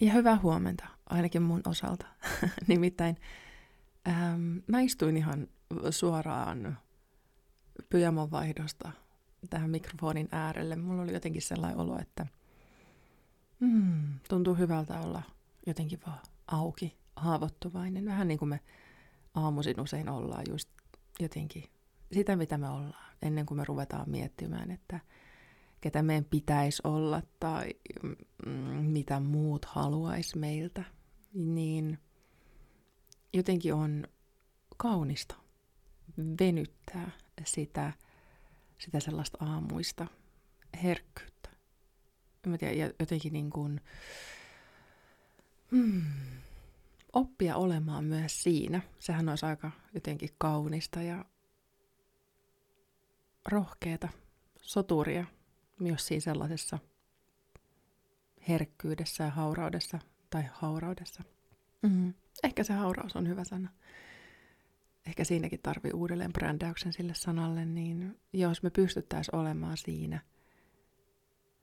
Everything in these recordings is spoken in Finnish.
Ja hyvää huomenta, ainakin mun osalta. Nimittäin ähm, mä istuin ihan suoraan pyjamon vaihdosta tähän mikrofonin äärelle. Mulla oli jotenkin sellainen olo, että mm, tuntuu hyvältä olla jotenkin vaan auki, haavoittuvainen. Vähän niin kuin me aamuisin usein ollaan just jotenkin sitä, mitä me ollaan, ennen kuin me ruvetaan miettimään, että – ketä meidän pitäisi olla tai mm, mitä muut haluaisi meiltä, niin jotenkin on kaunista venyttää sitä, sitä sellaista aamuista herkkyyttä. Mä tiedän, ja jotenkin niin kuin, mm, oppia olemaan myös siinä. Sehän olisi aika jotenkin kaunista ja rohkeata, soturia – myös siinä sellaisessa herkkyydessä ja hauraudessa, tai hauraudessa. Mm-hmm. Ehkä se hauraus on hyvä sana. Ehkä siinäkin tarvii uudelleen brändäyksen sille sanalle, niin jos me pystyttäisiin olemaan siinä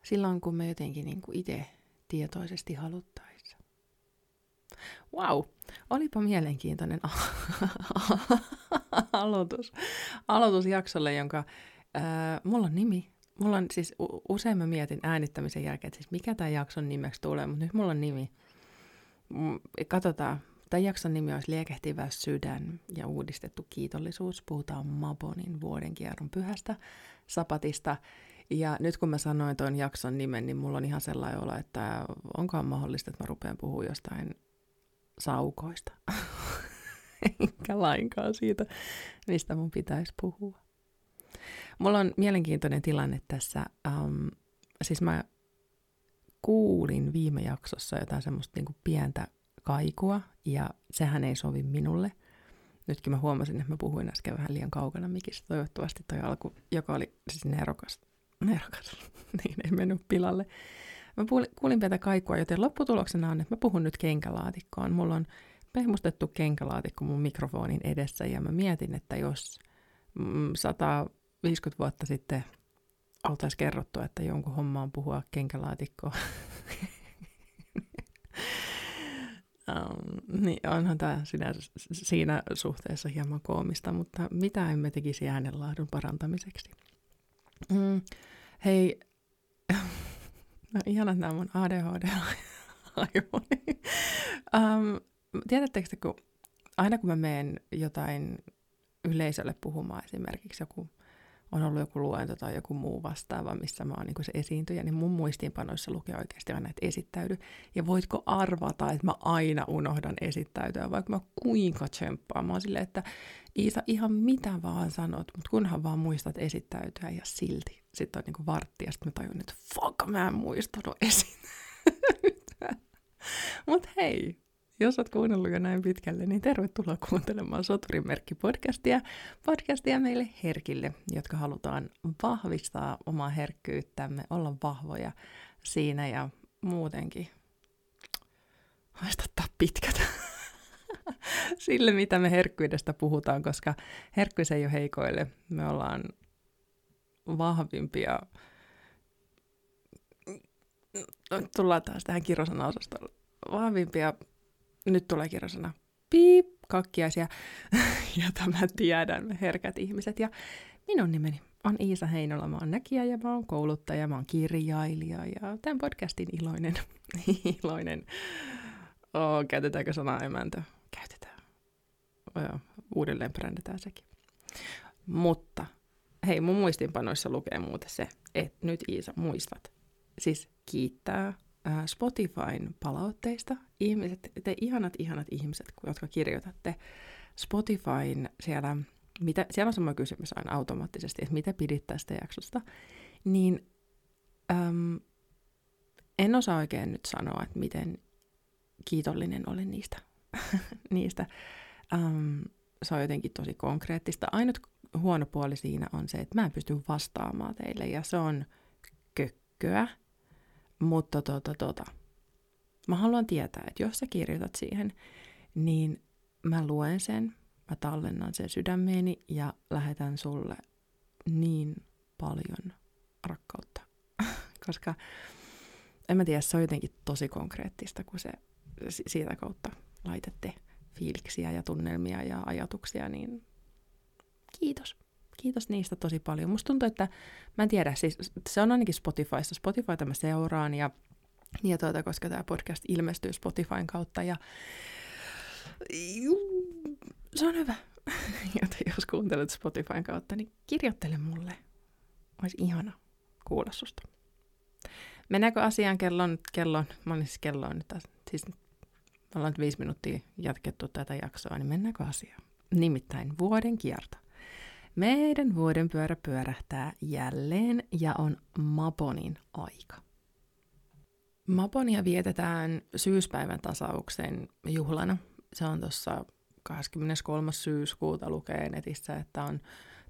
silloin, kun me jotenkin niin kuin itse tietoisesti haluttaisiin. Wow, olipa mielenkiintoinen aloitus, aloitusjaksolle, jonka äh, mulla on nimi, mulla on siis usein mä mietin äänittämisen jälkeen, että siis mikä tämän jakson nimeksi tulee, mutta nyt mulla on nimi. Katsotaan. Tämän jakson nimi olisi Liekehtivä sydän ja uudistettu kiitollisuus. Puhutaan Mabonin vuodenkierron pyhästä sapatista. Ja nyt kun mä sanoin tuon jakson nimen, niin mulla on ihan sellainen olo, että onkohan mahdollista, että mä rupean puhua jostain saukoista. Enkä lainkaan siitä, mistä mun pitäisi puhua. Mulla on mielenkiintoinen tilanne tässä. Um, siis mä kuulin viime jaksossa jotain semmoista niinku pientä kaikua, ja sehän ei sovi minulle. Nytkin mä huomasin, että mä puhuin äsken vähän liian kaukana mikistä. Toivottavasti toi alku, joka oli siis nerokas, nerokas, niin ei mennyt pilalle. Mä kuulin pientä kaikua, joten lopputuloksena on, että mä puhun nyt kenkälaatikkoon. Mulla on pehmustettu kenkälaatikko mun mikrofonin edessä, ja mä mietin, että jos 100 50 vuotta sitten oltaisiin kerrottu, että jonkun homma on puhua kenkälaatikkoa. um, niin onhan tämä siinä, siinä suhteessa hieman koomista, mutta mitä emme tekisi äänenlaadun parantamiseksi? Mm, hei, no ihanat nämä mun ADHD-aivoni. um, tiedättekö, kun aina kun mä menen jotain yleisölle puhumaan, esimerkiksi joku on ollut joku luento tai joku muu vastaava, missä mä oon niin se esiintyjä, niin mun muistiinpanoissa lukee oikeasti aina, että esittäydy. Ja voitko arvata, että mä aina unohdan esittäytyä, vaikka mä kuinka tsemppaan. Mä oon silleen, että Iisa, ihan mitä vaan sanot, mutta kunhan vaan muistat esittäytyä ja silti. Sitten on niin vartti ja sitten mä tajun, että fuck, mä en muistanut esittäytyä. Mutta hei, jos olet kuunnellut jo näin pitkälle, niin tervetuloa kuuntelemaan Soturimerkki podcastia. Podcastia meille herkille, jotka halutaan vahvistaa omaa herkkyyttämme, olla vahvoja siinä ja muutenkin haistattaa pitkät sille, mitä me herkkyydestä puhutaan, koska herkkyys ei ole heikoille. Me ollaan vahvimpia. Tullaan taas tähän kirosana-osastolle. Vahvimpia nyt tulee kirjasana piip, kakkiaisia, jota mä tiedän, herkät ihmiset. Ja minun nimeni on Iisa Heinola, mä oon näkijä ja mä oon kouluttaja, mä oon kirjailija ja tämän podcastin iloinen, iloinen, oh, käytetäänkö sanaa emäntö? Käytetään. Oh, uudelleen brändetään sekin. Mutta hei, mun muistinpanoissa lukee muuten se, että nyt Iisa muistat. Siis kiittää Spotifyn palautteista. Ihmiset, te ihanat, ihanat ihmiset, jotka kirjoitatte Spotifyn siellä, mitä, siellä on sama kysymys aina automaattisesti, että mitä pidit tästä jaksosta, niin äm, en osaa oikein nyt sanoa, että miten kiitollinen olen niistä. niistä. Äm, se on jotenkin tosi konkreettista. Ainut huono puoli siinä on se, että mä en pysty vastaamaan teille, ja se on kökköä mutta tota, tota, mä haluan tietää, että jos sä kirjoitat siihen, niin mä luen sen, mä tallennan sen sydämeeni ja lähetän sulle niin paljon rakkautta. Koska en mä tiedä, se on jotenkin tosi konkreettista, kun se siitä kautta laitette fiiliksiä ja tunnelmia ja ajatuksia, niin kiitos. Kiitos niistä tosi paljon. Musta tuntuu, että mä en tiedä, siis se on ainakin Spotifyssa. Spotifyta mä seuraan ja, ja tuota, koska tämä podcast ilmestyy Spotifyn kautta ja juu, se on hyvä. Joten jos kuuntelet Spotifyn kautta, niin kirjoittele mulle. Olisi ihana kuulla susta. Mennäänkö asiaan kellon, kellon, monissa kello on nyt, siis me ollaan nyt viisi minuuttia jatkettu tätä jaksoa, niin mennäänkö asiaan? Nimittäin vuoden kierto. Meidän vuoden pyörä pyörähtää jälleen ja on Maponin aika. Maponia vietetään syyspäivän tasauksen juhlana. Se on tuossa 23. syyskuuta lukee netissä, että on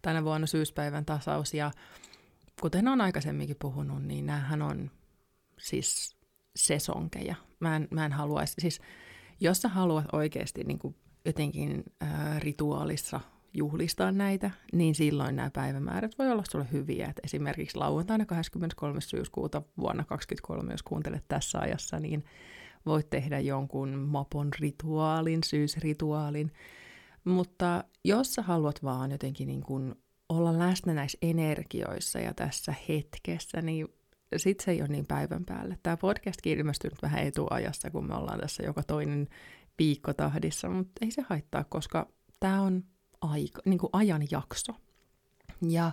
tänä vuonna syyspäivän tasaus. Ja kuten on aikaisemminkin puhunut, niin näähän on siis sesonkeja. Mä en, mä en haluaisi, siis jos sä haluat oikeasti niin kuin jotenkin ää, rituaalissa juhlistaa näitä, niin silloin nämä päivämäärät voi olla sulle hyviä. Et esimerkiksi lauantaina 23. syyskuuta vuonna 2023, jos kuuntelet tässä ajassa, niin voit tehdä jonkun mapon rituaalin, syysrituaalin. Mutta jos sä haluat vaan jotenkin niin kuin olla läsnä näissä energioissa ja tässä hetkessä, niin sit se ei ole niin päivän päälle. Tämä podcastkin ilmestyy nyt vähän etuajassa, kun me ollaan tässä joka toinen viikko tahdissa, mutta ei se haittaa, koska tämä on aika, niin kuin ajanjakso. Ja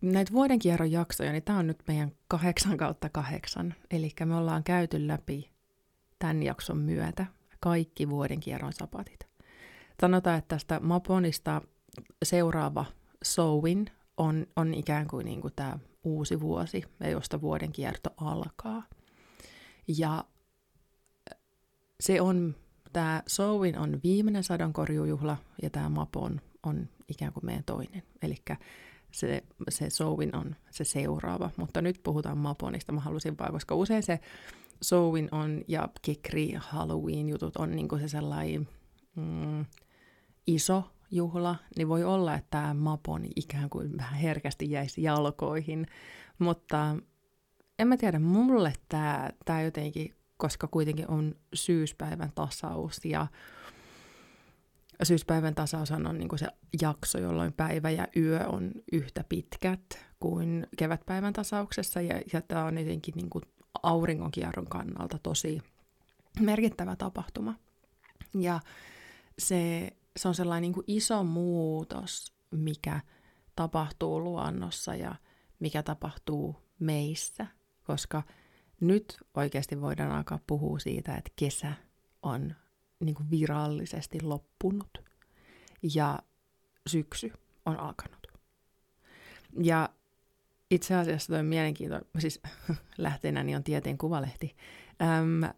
näitä vuoden kierron jaksoja, niin tämä on nyt meidän kahdeksan kautta kahdeksan. Eli me ollaan käyty läpi tämän jakson myötä kaikki vuoden kierron sapatit. Sanotaan, että tästä Maponista seuraava Sowin on, on ikään kuin, niin kuin tämä uusi vuosi, josta vuoden kierto alkaa. Ja se on Tämä Sowin on viimeinen sadonkorjujuhla ja tämä Mapon on ikään kuin meidän toinen. Eli se, se Sowin on se seuraava, mutta nyt puhutaan Maponista. Mä halusin vaan, koska usein se Sowin on ja Kekri Halloween-jutut on niinku se sellainen mm, iso juhla, niin voi olla, että tämä Mapon ikään kuin vähän herkästi jäisi jalkoihin, mutta en mä tiedä, mulle tämä, tämä jotenkin koska kuitenkin on syyspäivän tasaus ja syyspäivän tasaus on niin se jakso, jolloin päivä ja yö on yhtä pitkät kuin kevätpäivän tasauksessa ja, ja tämä on jotenkin niin kuin auringonkierron kannalta tosi merkittävä tapahtuma. Ja se, se on sellainen niin kuin iso muutos, mikä tapahtuu luonnossa ja mikä tapahtuu meissä, koska – nyt oikeasti voidaan alkaa puhua siitä, että kesä on niin kuin virallisesti loppunut ja syksy on alkanut. Ja itse asiassa toi mielenkiintoinen, siis lähteenäni on tieteen kuvalehti. Öm,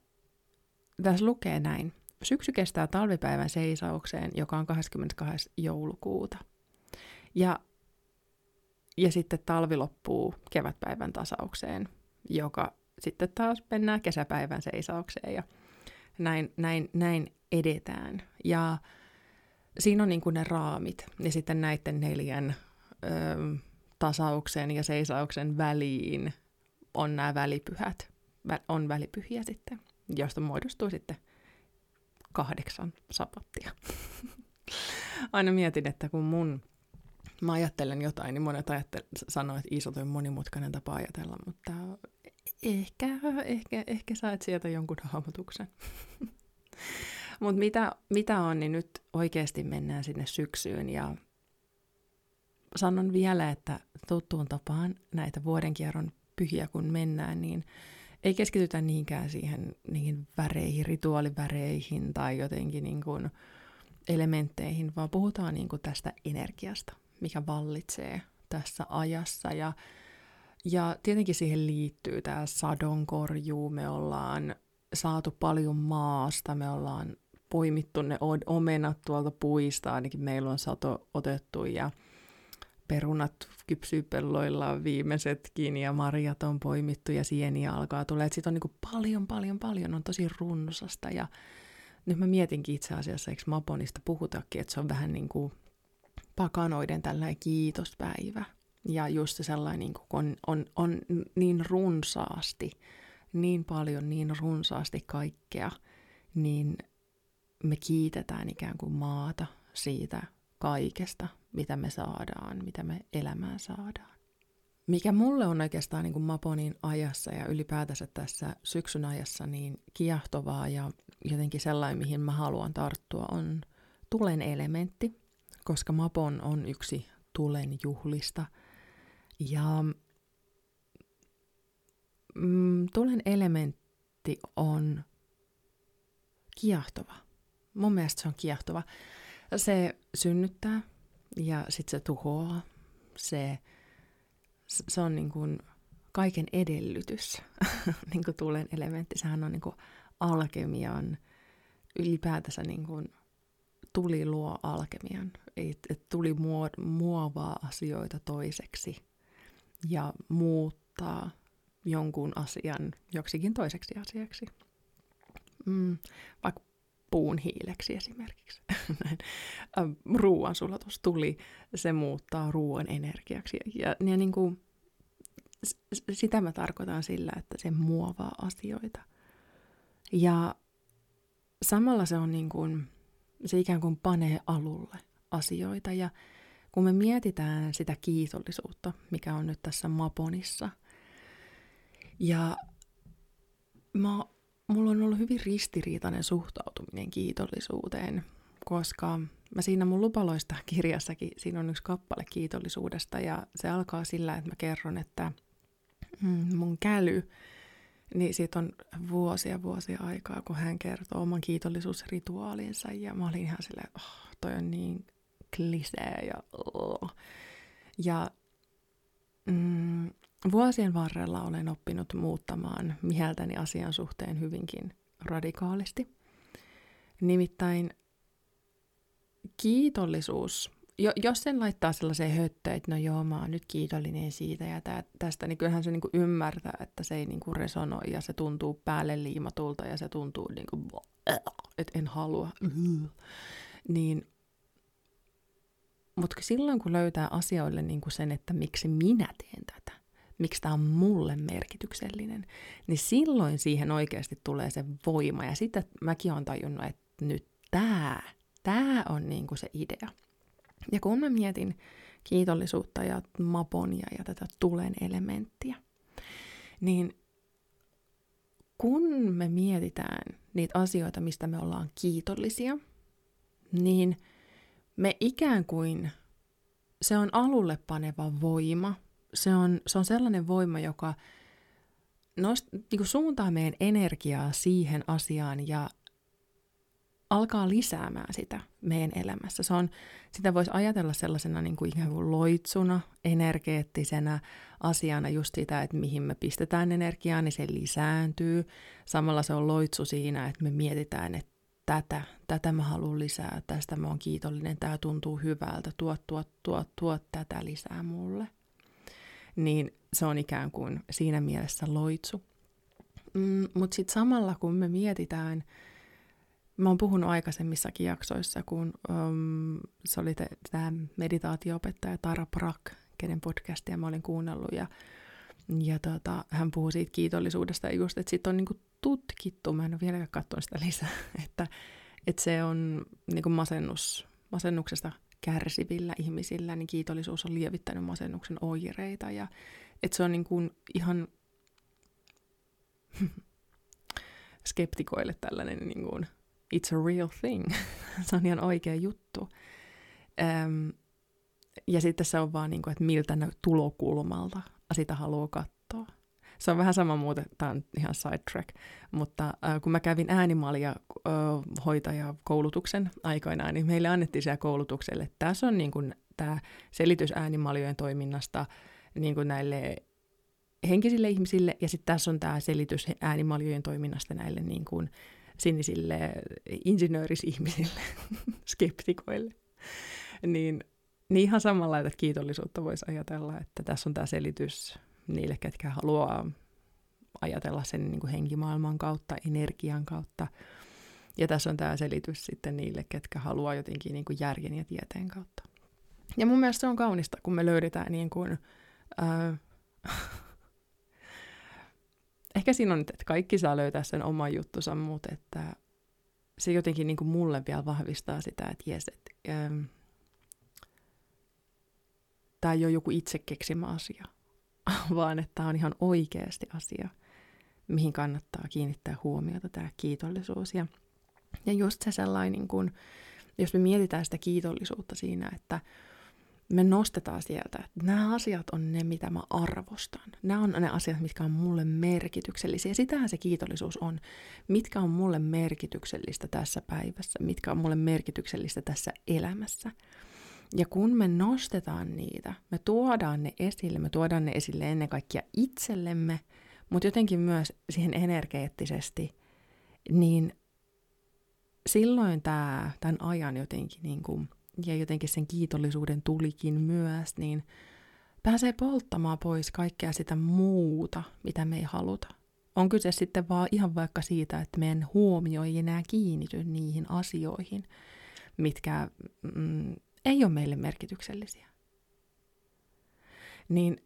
tässä lukee näin. Syksy kestää talvipäivän seisaukseen, joka on 22. joulukuuta. Ja, ja sitten talvi loppuu kevätpäivän tasaukseen, joka sitten taas mennään kesäpäivän seisaukseen ja näin, näin, näin edetään. Ja siinä on niin kuin ne raamit ja sitten näiden neljän ö, tasauksen ja seisauksen väliin on nämä välipyhät, on välipyhiä sitten, joista muodostuu sitten kahdeksan sapattia. Aina mietin, että kun mun, mä ajattelen jotain, niin monet ajattel, sanoo, että iso on monimutkainen tapa ajatella, mutta ehkä, ehkä, ehkä saat sieltä jonkun hahmotuksen. Mutta mitä, mitä on, niin nyt oikeasti mennään sinne syksyyn ja sanon vielä, että tuttuun tapaan näitä vuodenkierron pyhiä kun mennään, niin ei keskitytä niinkään siihen niihin väreihin, rituaaliväreihin tai jotenkin niin kuin elementteihin, vaan puhutaan niin kuin tästä energiasta, mikä vallitsee tässä ajassa ja ja tietenkin siihen liittyy tämä sadonkorjuu, me ollaan saatu paljon maasta, me ollaan poimittu ne omenat tuolta puista, ainakin meillä on sato otettu ja perunat kypsyy pelloilla viimeisetkin ja marjat on poimittu ja sieniä alkaa tulla. Sitten on niin paljon, paljon, paljon, on tosi runsasta ja nyt mä mietinkin itse asiassa, eikö Maponista puhutakin, että se on vähän niin kuin pakanoiden tällainen kiitospäivä. Ja just se sellainen, niin on, on, on niin runsaasti niin paljon, niin runsaasti kaikkea, niin me kiitetään ikään kuin maata siitä kaikesta, mitä me saadaan, mitä me elämään saadaan. Mikä mulle on oikeastaan niin kuin Maponin ajassa ja ylipäätänsä tässä syksyn ajassa niin kiehtovaa ja jotenkin sellainen, mihin mä haluan tarttua, on tulen elementti, koska Mapon on yksi tulen juhlista. Ja mm, tulen elementti on kiehtova. Mun mielestä se on kiehtova. Se synnyttää ja sitten se tuhoaa. Se, se on niin kuin kaiken edellytys, niin kuin tulen elementti. Sehän on niin kuin alkemian, ylipäätänsä niin kuin tuli luo alkemian. Et tuli muovaa asioita toiseksi ja muuttaa jonkun asian joksikin toiseksi asiaksi. Mm, vaikka puun hiileksi esimerkiksi. Ruoansulatus tuli, se muuttaa ruoan energiaksi. Ja, ja niin kuin, sitä mä tarkoitan sillä, että se muovaa asioita. Ja samalla se on niin kuin, se ikään kuin panee alulle asioita. Ja kun me mietitään sitä kiitollisuutta, mikä on nyt tässä Maponissa, ja mä, mulla on ollut hyvin ristiriitainen suhtautuminen kiitollisuuteen, koska mä siinä mun lupaloista kirjassakin, siinä on yksi kappale kiitollisuudesta, ja se alkaa sillä, että mä kerron, että mm, mun käly, niin siitä on vuosia vuosia aikaa, kun hän kertoo oman kiitollisuusrituaalinsa, ja mä olin ihan silleen, oh, toi on niin klisee ja... Ja mm, vuosien varrella olen oppinut muuttamaan mieltäni asian suhteen hyvinkin radikaalisti. Nimittäin kiitollisuus, jo, jos sen laittaa sellaiseen höttöön, että no joo, mä oon nyt kiitollinen siitä ja tä, tästä, niin kyllähän se niin kuin ymmärtää, että se ei niin kuin resonoi ja se tuntuu päälle liimatulta ja se tuntuu niin kuin, että en halua. Niin mutta silloin kun löytää asioille niin kuin sen, että miksi minä teen tätä, miksi tämä on mulle merkityksellinen, niin silloin siihen oikeasti tulee se voima. Ja sitten mäkin olen tajunnut, että nyt tämä, tämä on niin kuin se idea. Ja kun mä mietin kiitollisuutta ja maponia ja tätä tulen elementtiä, niin kun me mietitään niitä asioita, mistä me ollaan kiitollisia, niin – me ikään kuin, se on alulle paneva voima. Se on, se on sellainen voima, joka nost, niin kuin suuntaa meidän energiaa siihen asiaan ja alkaa lisäämään sitä meidän elämässä. Se on, sitä voisi ajatella sellaisena niin kuin ikään kuin loitsuna, energeettisenä asiana just sitä, että mihin me pistetään energiaa, niin se lisääntyy. Samalla se on loitsu siinä, että me mietitään, että tätä, tätä mä haluan lisää, tästä mä oon kiitollinen, tämä tuntuu hyvältä, tuo, tuo, tuo, tuo tätä lisää mulle. Niin se on ikään kuin siinä mielessä loitsu. Mm, Mutta sitten samalla kun me mietitään, mä oon puhunut aikaisemmissakin jaksoissa, kun um, se oli tämä meditaatioopettaja Tara Brak, kenen podcastia mä olin kuunnellut, ja, ja tota, hän puhuu siitä kiitollisuudesta, just, että sit on niinku tutkittu, mä en ole vieläkään katsonut sitä lisää, että, että se on niin kuin masennus, masennuksesta kärsivillä ihmisillä, niin kiitollisuus on lievittänyt masennuksen oireita ja että se on niin kuin ihan skeptikoille tällainen niin kuin, it's a real thing. se on ihan oikea juttu. Ähm, ja sitten se on vaan niin kuin, että miltä tulokulmalta sitä haluaa katsoa. Se on vähän sama muuten, tämä on ihan sidetrack, mutta äh, kun mä kävin äänimalia äh, hoitajakoulutuksen aikoinaan, niin meille annettiin siellä koulutukselle, että tässä on niin tämä selitys äänimaljojen toiminnasta niin näille henkisille ihmisille, ja sitten tässä on tämä selitys äänimaljojen toiminnasta näille niin kuin sinisille insinöörisihmisille, skeptikoille. Niin, niin ihan samanlaista kiitollisuutta voisi ajatella, että tässä on tämä selitys niille, ketkä haluaa ajatella sen niin kuin henkimaailman kautta, energian kautta. Ja tässä on tämä selitys sitten niille, ketkä haluaa jotenkin niin kuin järjen ja tieteen kautta. Ja mun mielestä se on kaunista, kun me löydetään niin kuin, äh, ehkä siinä on, että kaikki saa löytää sen oman juttusa, mutta että se jotenkin niin kuin mulle vielä vahvistaa sitä, että jes, että ähm, tämä ei ole joku itse keksimä asia, vaan että tämä on ihan oikeasti asia, mihin kannattaa kiinnittää huomiota, tämä kiitollisuus. Ja, ja just se sellainen, niin kuin, jos me mietitään sitä kiitollisuutta siinä, että me nostetaan sieltä, että nämä asiat on ne, mitä mä arvostan. Nämä on ne asiat, mitkä on mulle merkityksellisiä. Sitähän se kiitollisuus on. Mitkä on mulle merkityksellistä tässä päivässä, mitkä on mulle merkityksellistä tässä elämässä. Ja kun me nostetaan niitä, me tuodaan ne esille, me tuodaan ne esille ennen kaikkea itsellemme, mutta jotenkin myös siihen energeettisesti, niin silloin tämä, tämän ajan jotenkin niin kuin, ja jotenkin sen kiitollisuuden tulikin myös, niin pääsee polttamaan pois kaikkea sitä muuta, mitä me ei haluta. On kyse sitten vaan ihan vaikka siitä, että meidän huomio ei enää kiinnity niihin asioihin, mitkä mm, ei ole meille merkityksellisiä. Niin,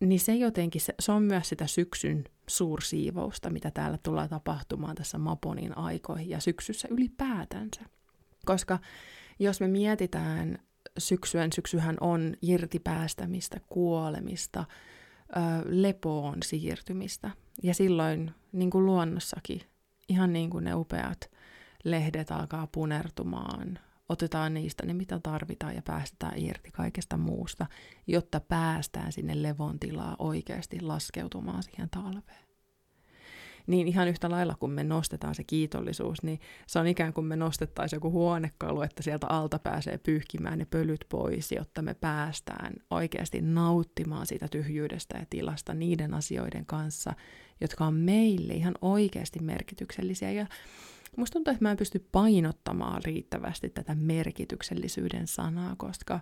niin se jotenkin, se, se on myös sitä syksyn suursiivousta, mitä täällä tulee tapahtumaan tässä Maponin aikoihin ja syksyssä ylipäätänsä. Koska jos me mietitään syksyön, syksyhän on irtipäästämistä, kuolemista, lepoon siirtymistä. Ja silloin, niin kuin luonnossakin, ihan niin kuin ne upeat lehdet alkaa punertumaan, otetaan niistä ne, mitä tarvitaan ja päästetään irti kaikesta muusta, jotta päästään sinne levon tilaa oikeasti laskeutumaan siihen talveen niin ihan yhtä lailla kun me nostetaan se kiitollisuus, niin se on ikään kuin me nostettaisiin joku huonekalu, että sieltä alta pääsee pyyhkimään ne pölyt pois, jotta me päästään oikeasti nauttimaan siitä tyhjyydestä ja tilasta niiden asioiden kanssa, jotka on meille ihan oikeasti merkityksellisiä. Ja musta tuntuu, että mä en pysty painottamaan riittävästi tätä merkityksellisyyden sanaa, koska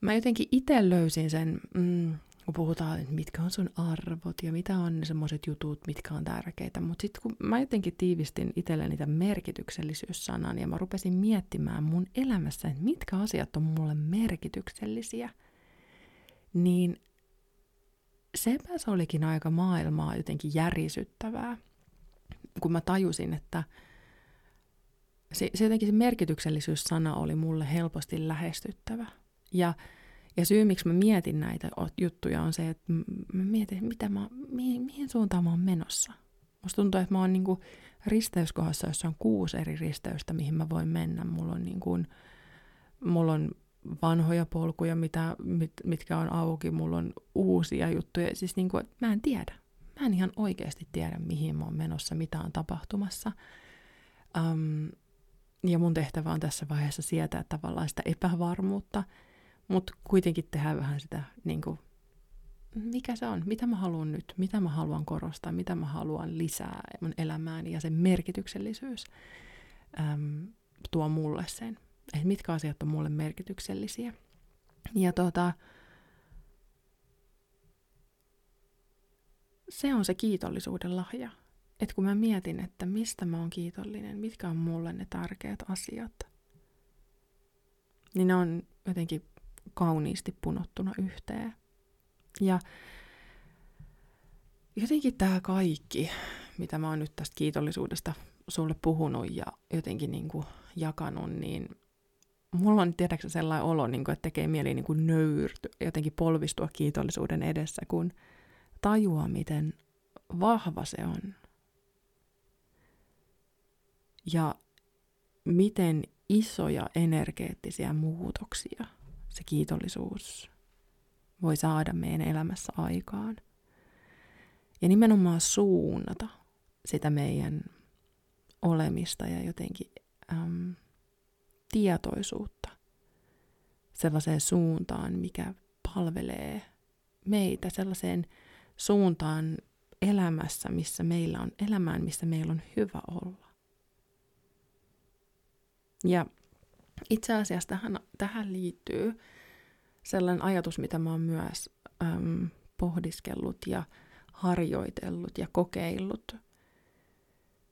mä jotenkin itse löysin sen mm, kun puhutaan, että mitkä on sun arvot ja mitä on ne semmoiset jutut, mitkä on tärkeitä. Mutta sitten kun mä jotenkin tiivistin itselleni niitä merkityksellisyyssanan ja mä rupesin miettimään mun elämässä, että mitkä asiat on mulle merkityksellisiä, niin sepä se olikin aika maailmaa jotenkin järisyttävää, kun mä tajusin, että se, se jotenkin se merkityksellisyyssana oli mulle helposti lähestyttävä. Ja ja syy, miksi mä mietin näitä juttuja, on se, että mä mietin, mitä mä, mihin, mihin suuntaan mä oon menossa. Musta tuntuu, että mä oon niinku risteyskohdassa, jossa on kuusi eri risteystä, mihin mä voin mennä. Mulla on, niinku, mulla on vanhoja polkuja, mitä, mit, mitkä on auki, mulla on uusia juttuja. Siis niinku, mä en tiedä. Mä en ihan oikeasti tiedä, mihin mä oon menossa, mitä on tapahtumassa. Um, ja mun tehtävä on tässä vaiheessa sietää tavallaan sitä epävarmuutta – mutta kuitenkin tehdään vähän sitä, niin kuin, mikä se on, mitä mä haluan nyt, mitä mä haluan korostaa, mitä mä haluan lisää mun elämään ja sen merkityksellisyys äm, tuo mulle sen, että mitkä asiat on mulle merkityksellisiä. Ja tota, se on se kiitollisuuden lahja. Että kun mä mietin, että mistä mä oon kiitollinen, mitkä on mulle ne tärkeät asiat, niin ne on jotenkin kauniisti punottuna yhteen. Ja jotenkin tämä kaikki, mitä mä oon nyt tästä kiitollisuudesta sulle puhunut ja jotenkin niin kuin jakanut, niin mulla on tiedäksä sellainen olo, niin kuin, että tekee mieli niin kuin nöyrty, jotenkin polvistua kiitollisuuden edessä, kun tajua, miten vahva se on. Ja miten isoja energeettisiä muutoksia – se kiitollisuus voi saada meidän elämässä aikaan. Ja nimenomaan suunnata sitä meidän olemista ja jotenkin äm, tietoisuutta sellaiseen suuntaan, mikä palvelee meitä sellaiseen suuntaan elämässä, missä meillä on elämään, missä meillä on hyvä olla. Ja itse asiassa tähän, tähän liittyy sellainen ajatus, mitä mä oon myös äm, pohdiskellut ja harjoitellut ja kokeillut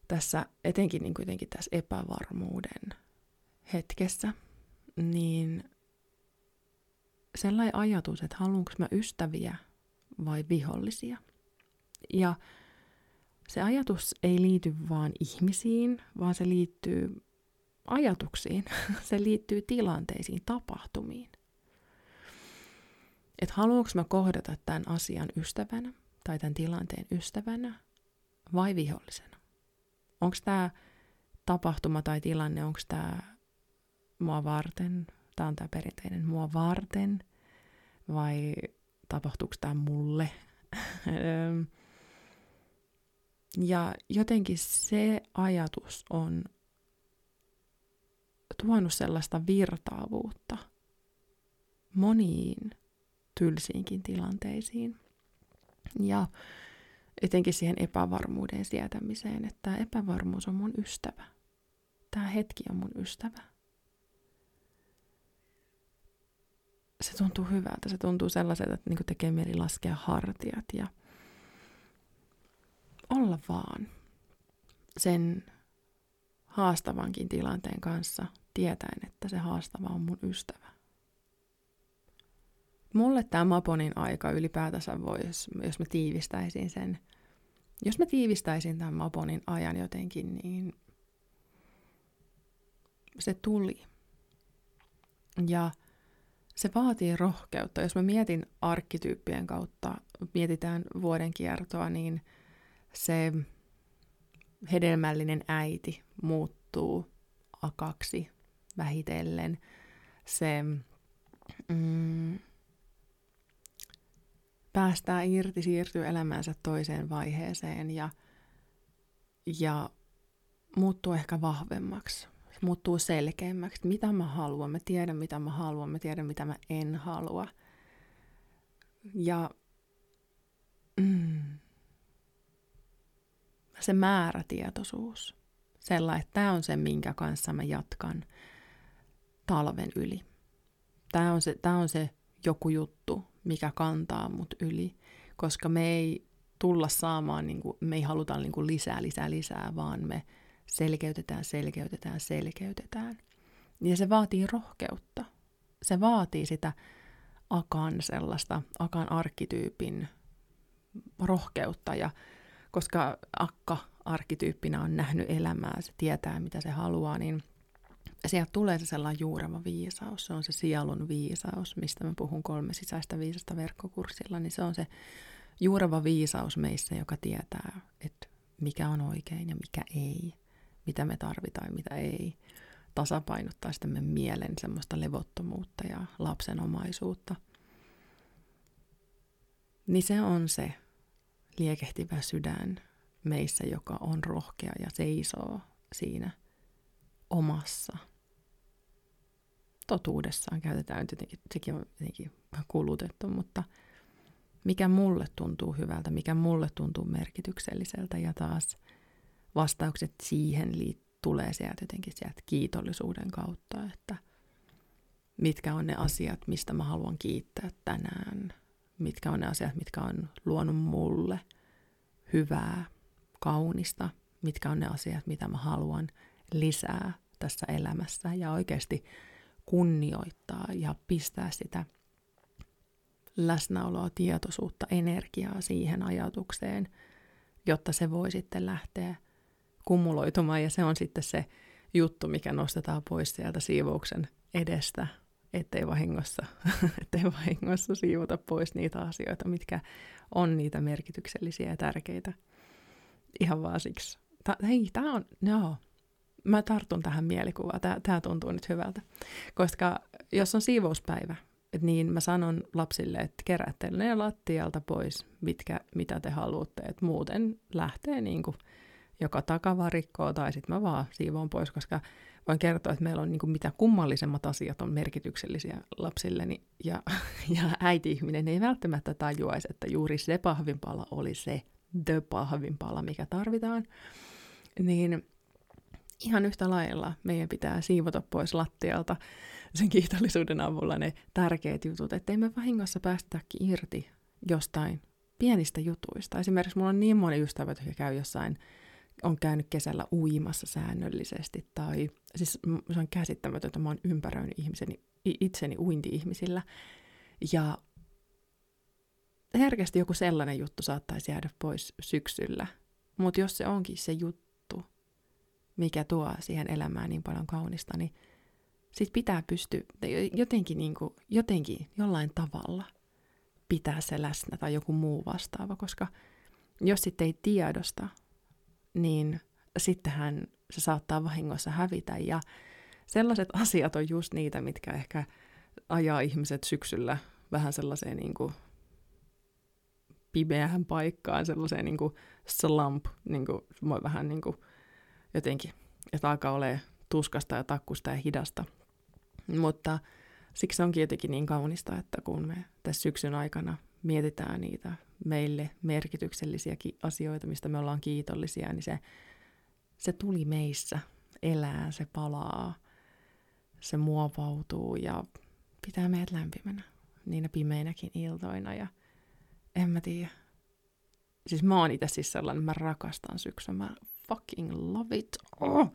tässä, etenkin niin kuitenkin tässä epävarmuuden hetkessä, niin sellainen ajatus, että haluanko mä ystäviä vai vihollisia. Ja se ajatus ei liity vaan ihmisiin, vaan se liittyy ajatuksiin, se liittyy tilanteisiin, tapahtumiin. Että haluanko mä kohdata tämän asian ystävänä tai tämän tilanteen ystävänä vai vihollisena? Onko tämä tapahtuma tai tilanne, onko tämä mua varten, tämä on tämä perinteinen mua varten, vai tapahtuuko tämä mulle? ja jotenkin se ajatus on tuonut sellaista virtaavuutta moniin tylsiinkin tilanteisiin. Ja etenkin siihen epävarmuuden sietämiseen, että epävarmuus on mun ystävä. Tämä hetki on mun ystävä. Se tuntuu hyvältä, se tuntuu sellaiselta, että niinku tekee mieli laskea hartiat ja olla vaan sen haastavankin tilanteen kanssa, tietäen, että se haastava on mun ystävä. Mulle tämä Maponin aika ylipäätänsä voisi, jos mä tiivistäisin sen, jos mä tiivistäisin tämän Maponin ajan jotenkin, niin se tuli. Ja se vaatii rohkeutta. Jos mä mietin arkkityyppien kautta, mietitään vuoden kiertoa, niin se hedelmällinen äiti muuttuu akaksi vähitellen. Se mm, päästää irti, siirtyy elämänsä toiseen vaiheeseen ja, ja muuttuu ehkä vahvemmaksi, muuttuu selkeämmäksi, mitä mä haluan, mä tiedän mitä mä haluan, mä tiedän mitä mä en halua. Ja mm, se määrätietoisuus, sellainen, että tämä on se, minkä kanssa mä jatkan talven yli. Tämä on se, on se joku juttu, mikä kantaa mut yli, koska me ei tulla saamaan, niin kuin, me ei haluta niin kuin lisää, lisää, lisää, vaan me selkeytetään, selkeytetään, selkeytetään. Ja se vaatii rohkeutta. Se vaatii sitä Akan sellaista, Akan arkkityypin rohkeutta, ja koska Akka arkkityyppinä on nähnyt elämää, se tietää mitä se haluaa, niin sieltä tulee se sellainen juureva viisaus, se on se sielun viisaus, mistä mä puhun kolme sisäistä viisasta verkkokurssilla, niin se on se juureva viisaus meissä, joka tietää, että mikä on oikein ja mikä ei, mitä me tarvitaan ja mitä ei. Tasapainottaa sitä meidän mielen semmoista levottomuutta ja lapsenomaisuutta. Niin se on se liekehtivä sydän meissä, joka on rohkea ja seisoo siinä omassa totuudessaan käytetään nyt jotenkin, sekin on jotenkin kulutettu, mutta mikä mulle tuntuu hyvältä, mikä mulle tuntuu merkitykselliseltä ja taas vastaukset siihen liit- tulee sieltä jotenkin sieltä kiitollisuuden kautta, että mitkä on ne asiat, mistä mä haluan kiittää tänään, mitkä on ne asiat, mitkä on luonut mulle hyvää, kaunista, mitkä on ne asiat, mitä mä haluan lisää tässä elämässä ja oikeasti kunnioittaa ja pistää sitä läsnäoloa, tietoisuutta, energiaa siihen ajatukseen, jotta se voi sitten lähteä kumuloitumaan ja se on sitten se juttu, mikä nostetaan pois sieltä siivouksen edestä, ettei vahingossa, ettei vahingossa siivota pois niitä asioita, mitkä on niitä merkityksellisiä ja tärkeitä. Ihan vaan siksi. Ta- hei, tämä on, joo, mä tartun tähän mielikuvaan, tämä tuntuu nyt hyvältä. Koska jos on siivouspäivä, niin mä sanon lapsille, että keräätte ne lattialta pois, mitkä, mitä te haluatte. Et muuten lähtee niin kuin joko takavarikkoa tai sitten mä vaan siivoon pois, koska voin kertoa, että meillä on niin kuin mitä kummallisemmat asiat on merkityksellisiä lapsilleni. Ja, ja äiti-ihminen ei välttämättä tajuaisi, että juuri se pahvinpala oli se the pahvinpala, mikä tarvitaan. Niin ihan yhtä lailla meidän pitää siivota pois lattialta sen kiitollisuuden avulla ne tärkeät jutut, ettei me vahingossa päästäkin irti jostain pienistä jutuista. Esimerkiksi mulla on niin moni ystävä, jotka käy jossain, on käynyt kesällä uimassa säännöllisesti, tai siis se on käsittämätöntä, mä oon ympäröinyt ihmiseni, itseni uinti-ihmisillä, ja herkästi joku sellainen juttu saattaisi jäädä pois syksyllä. Mutta jos se onkin se juttu, mikä tuo siihen elämään niin paljon kaunista, niin sit pitää pystyä jotenkin, niin kuin, jotenkin jollain tavalla pitää se läsnä tai joku muu vastaava, koska jos sitten ei tiedosta, niin sittenhän se saattaa vahingossa hävitä ja sellaiset asiat on just niitä, mitkä ehkä ajaa ihmiset syksyllä vähän sellaiseen niin kuin pimeään paikkaan, sellaiseen niin kuin slump, niin kuin, vähän niin kuin jotenkin, että alkaa olemaan tuskasta ja takkusta ja hidasta. Mutta siksi onkin jotenkin niin kaunista, että kun me tässä syksyn aikana mietitään niitä meille merkityksellisiäkin asioita, mistä me ollaan kiitollisia, niin se, se tuli meissä, elää, se palaa, se muovautuu ja pitää meidät lämpimänä niinä pimeinäkin iltoina ja en mä tiedä. Siis mä oon itse siis sellainen, mä rakastan syksyä, mä fucking love it. Oh!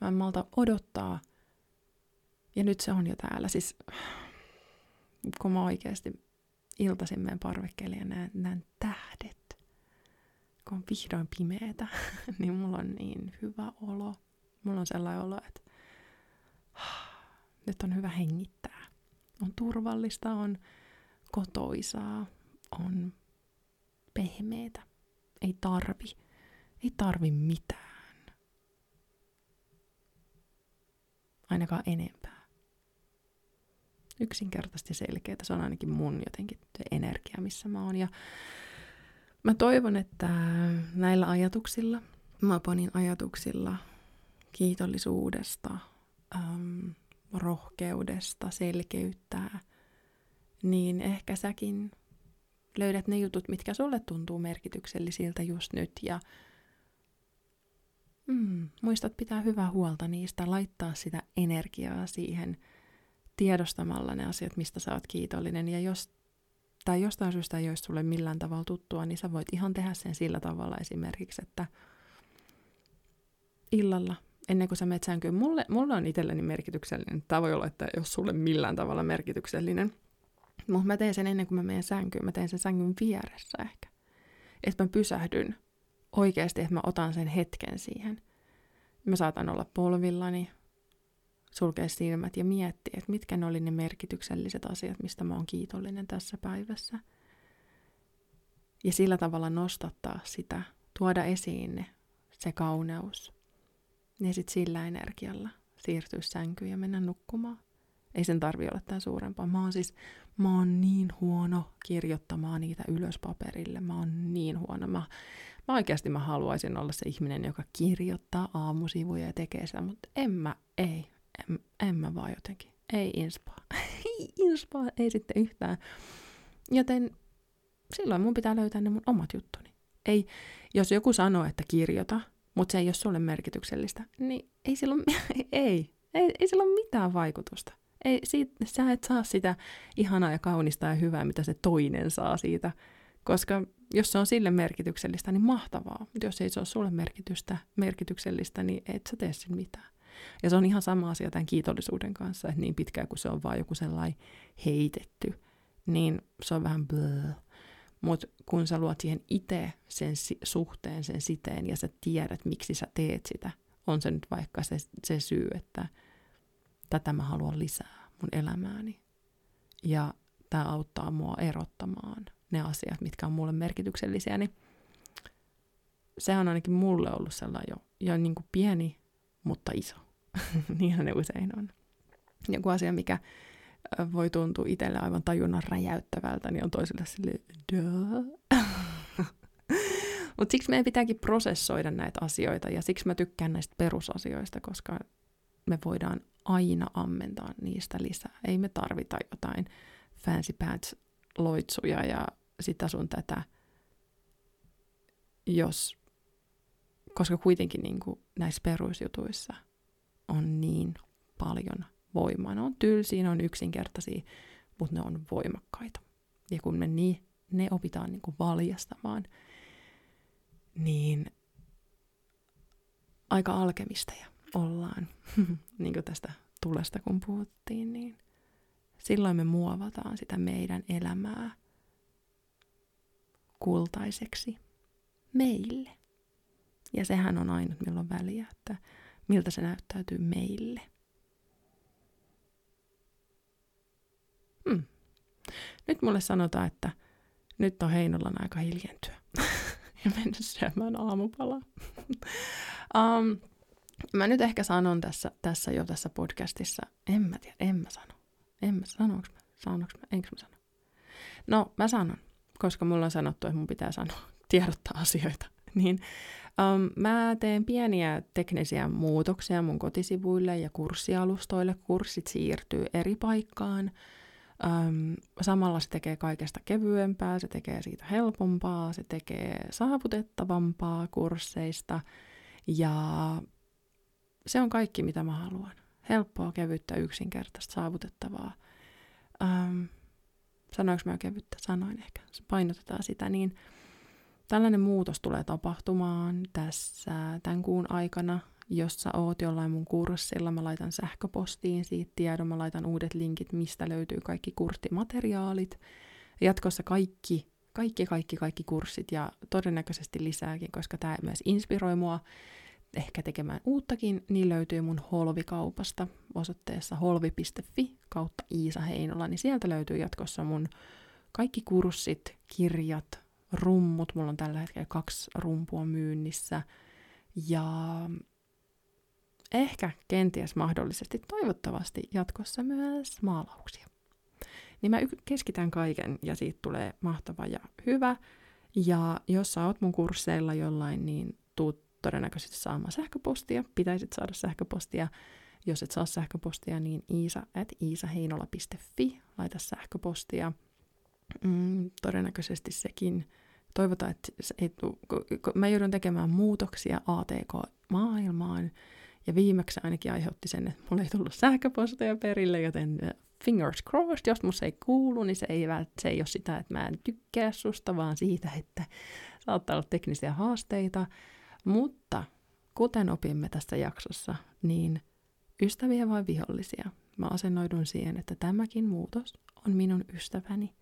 Mä en malta odottaa. Ja nyt se on jo täällä. Siis kun mä oikeasti iltaisin menen parvekkeelle ja näen, näen tähdet, kun on vihdoin pimeetä, niin mulla on niin hyvä olo. Mulla on sellainen olo, että nyt on hyvä hengittää. On turvallista, on kotoisaa, on pehmeitä. Ei tarvi. Ei tarvi mitään. Ainakaan enempää. Yksinkertaisesti selkeää. Se on ainakin mun jotenkin se energia, missä mä oon. Ja mä toivon, että näillä ajatuksilla, mä panin ajatuksilla kiitollisuudesta, äm, rohkeudesta, selkeyttää, niin ehkä säkin löydät ne jutut, mitkä sulle tuntuu merkityksellisiltä just nyt ja mm, muistat pitää hyvää huolta niistä, laittaa sitä energiaa siihen tiedostamalla ne asiat, mistä sä oot kiitollinen ja jos tai jostain syystä ei olisi sulle millään tavalla tuttua, niin sä voit ihan tehdä sen sillä tavalla esimerkiksi, että illalla ennen kuin sä menet sänkyyn, mulle, mulle on itselleni merkityksellinen. Tämä voi olla, että jos sulle millään tavalla merkityksellinen – mutta mä teen sen ennen kuin mä menen sänkyyn. Mä teen sen sängyn vieressä ehkä. Että mä pysähdyn oikeasti, että mä otan sen hetken siihen. Mä saatan olla polvillani, sulkea silmät ja miettiä, että mitkä ne oli ne merkitykselliset asiat, mistä mä oon kiitollinen tässä päivässä. Ja sillä tavalla nostattaa sitä, tuoda esiin ne, se kauneus. Ja sitten sillä energialla siirtyä sänkyyn ja mennä nukkumaan. Ei sen tarvi olla tämän suurempaa. Mä oon siis, mä oon niin huono kirjoittamaan niitä ylös paperille. Mä oon niin huono. Mä, mä oikeasti mä haluaisin olla se ihminen, joka kirjoittaa aamusivuja ja tekee sitä, mutta en mä, ei. En, en mä vaan jotenkin. Ei inspaa. ei inspaa, ei sitten yhtään. Joten silloin mun pitää löytää ne mun omat juttuni. Ei, jos joku sanoo, että kirjoita, mutta se ei ole sulle merkityksellistä, niin ei silloin, ei, ei, ei sillä ole mitään vaikutusta. Ei, siitä, sä et saa sitä ihanaa ja kaunista ja hyvää, mitä se toinen saa siitä. Koska jos se on sille merkityksellistä, niin mahtavaa. Mutta jos ei se ole sulle merkitystä, merkityksellistä, niin et sä tee sen mitään. Ja se on ihan sama asia tämän kiitollisuuden kanssa, että niin pitkään kuin se on vaan joku sellainen heitetty, niin se on vähän blöö. Mutta kun sä luot siihen itse sen si- suhteen, sen siteen ja sä tiedät, miksi sä teet sitä, on se nyt vaikka se, se syy, että tätä mä haluan lisää mun elämääni. Ja tämä auttaa mua erottamaan ne asiat, mitkä on mulle merkityksellisiä, niin se on ainakin mulle ollut sellainen jo, jo niin kuin pieni, mutta iso. Niinhän ne usein on. Joku asia, mikä voi tuntua itselle aivan tajunnan räjäyttävältä, niin on toiselle sille Mutta siksi meidän pitääkin prosessoida näitä asioita, ja siksi mä tykkään näistä perusasioista, koska me voidaan aina ammentaa niistä lisää. Ei me tarvita jotain fancy pants loitsuja ja sitä sun tätä, jos, koska kuitenkin niin kuin näissä perusjutuissa on niin paljon voimaa. Ne on tylsiä, ne on yksinkertaisia, mutta ne on voimakkaita. Ja kun me niin, ne opitaan niin kuin valjastamaan, niin aika alkemisteja ollaan, niin kuin tästä tulesta kun puhuttiin, niin silloin me muovataan sitä meidän elämää kultaiseksi meille. Ja sehän on ainut, milloin väliä, että miltä se näyttäytyy meille. Hmm. Nyt mulle sanotaan, että nyt on Heinolan aika hiljentyä ja mennä syömään aamupalaa. um, mä nyt ehkä sanon tässä, tässä jo tässä podcastissa, en mä tiedä, en mä sano. En mä, sanoinko mä, sanoinko mä, enkö mä sano? No, mä sanon, koska mulla on sanottu, että mun pitää sanoa, tiedottaa asioita. Niin um, mä teen pieniä teknisiä muutoksia mun kotisivuille ja kurssialustoille. Kurssit siirtyy eri paikkaan. Um, samalla se tekee kaikesta kevyempää, se tekee siitä helpompaa, se tekee saavutettavampaa kursseista. Ja se on kaikki, mitä mä haluan. Helppoa, kevyttä, yksinkertaista, saavutettavaa. Um, sanoinko mä kevyttä? Sanoin ehkä. Painotetaan sitä. Niin tällainen muutos tulee tapahtumaan tässä tämän kuun aikana. Jos sä oot jollain mun kurssilla, mä laitan sähköpostiin siitä tiedon, mä laitan uudet linkit, mistä löytyy kaikki kurssimateriaalit. Jatkossa kaikki, kaikki, kaikki, kaikki kurssit ja todennäköisesti lisääkin, koska tämä myös inspiroi mua ehkä tekemään uuttakin, niin löytyy mun Holvikaupasta osoitteessa holvi.fi kautta Iisa Heinola, niin sieltä löytyy jatkossa mun kaikki kurssit, kirjat, rummut. Mulla on tällä hetkellä kaksi rumpua myynnissä. Ja ehkä kenties mahdollisesti, toivottavasti jatkossa myös maalauksia. Niin mä keskitän kaiken ja siitä tulee mahtava ja hyvä. Ja jos sä oot mun kursseilla jollain, niin tuut todennäköisesti saamaan sähköpostia. Pitäisit saada sähköpostia. Jos et saa sähköpostia, niin iisa at iisaheinola.fi. Laita sähköpostia. Mm, todennäköisesti sekin. Toivotaan, että se ei tuu, mä joudun tekemään muutoksia ATK-maailmaan. Ja viimeksi ainakin aiheutti sen, että mulle ei tullut sähköpostia perille, joten äh, fingers crossed, jos musta ei kuulu, niin se ei, se ei ole sitä, että mä en tykkää susta, vaan siitä, että saattaa olla teknisiä haasteita. Mutta kuten opimme tässä jaksossa, niin ystäviä vai vihollisia? Mä asennoidun siihen, että tämäkin muutos on minun ystäväni.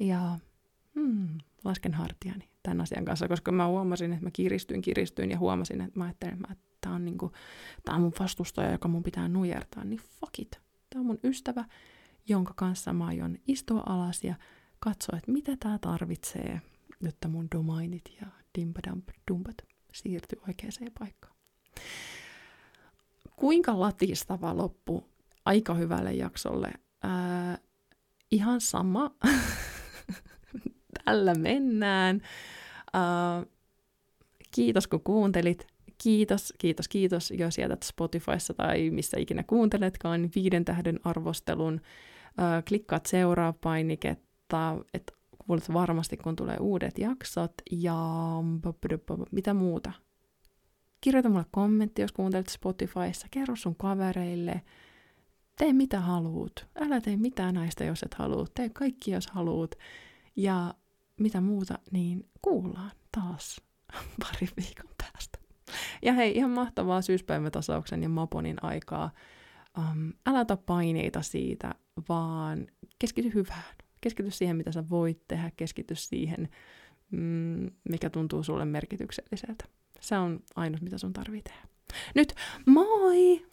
Ja hmm, lasken hartiani tämän asian kanssa, koska mä huomasin, että mä kiristyin, kiristyin ja huomasin, että mä ajattelin, että tämä on, niinku, tää on mun vastustaja, joka mun pitää nujertaa. Niin fuck it. Tämä on mun ystävä, jonka kanssa mä aion istua alas ja katsoa, että mitä tämä tarvitsee, jotta mun domainit ja dimpadamp dumpat siirtyi oikeaan paikkaan. Kuinka latistava loppu aika hyvälle jaksolle? Ää, ihan sama. Tällä mennään. Ää, kiitos kun kuuntelit. Kiitos, kiitos, kiitos, jos jätät Spotifyssa tai missä ikinä kuunteletkaan, niin viiden tähden arvostelun. Ää, klikkaat seuraa painiketta, että kuulet varmasti, kun tulee uudet jaksot. Ja mitä muuta? Kirjoita mulle kommentti, jos kuuntelet Spotifyssa. Kerro sun kavereille. Tee mitä haluut. Älä tee mitään näistä, jos et halua. Tee kaikki, jos haluut. Ja mitä muuta, niin kuullaan taas pari viikon päästä. Ja hei, ihan mahtavaa syyspäivätasauksen ja Maponin aikaa. Um, älä ota paineita siitä, vaan keskity hyvään keskity siihen, mitä sä voit tehdä, keskity siihen, mm, mikä tuntuu sulle merkitykselliseltä. Se on ainut, mitä sun tarvii tehdä. Nyt moi!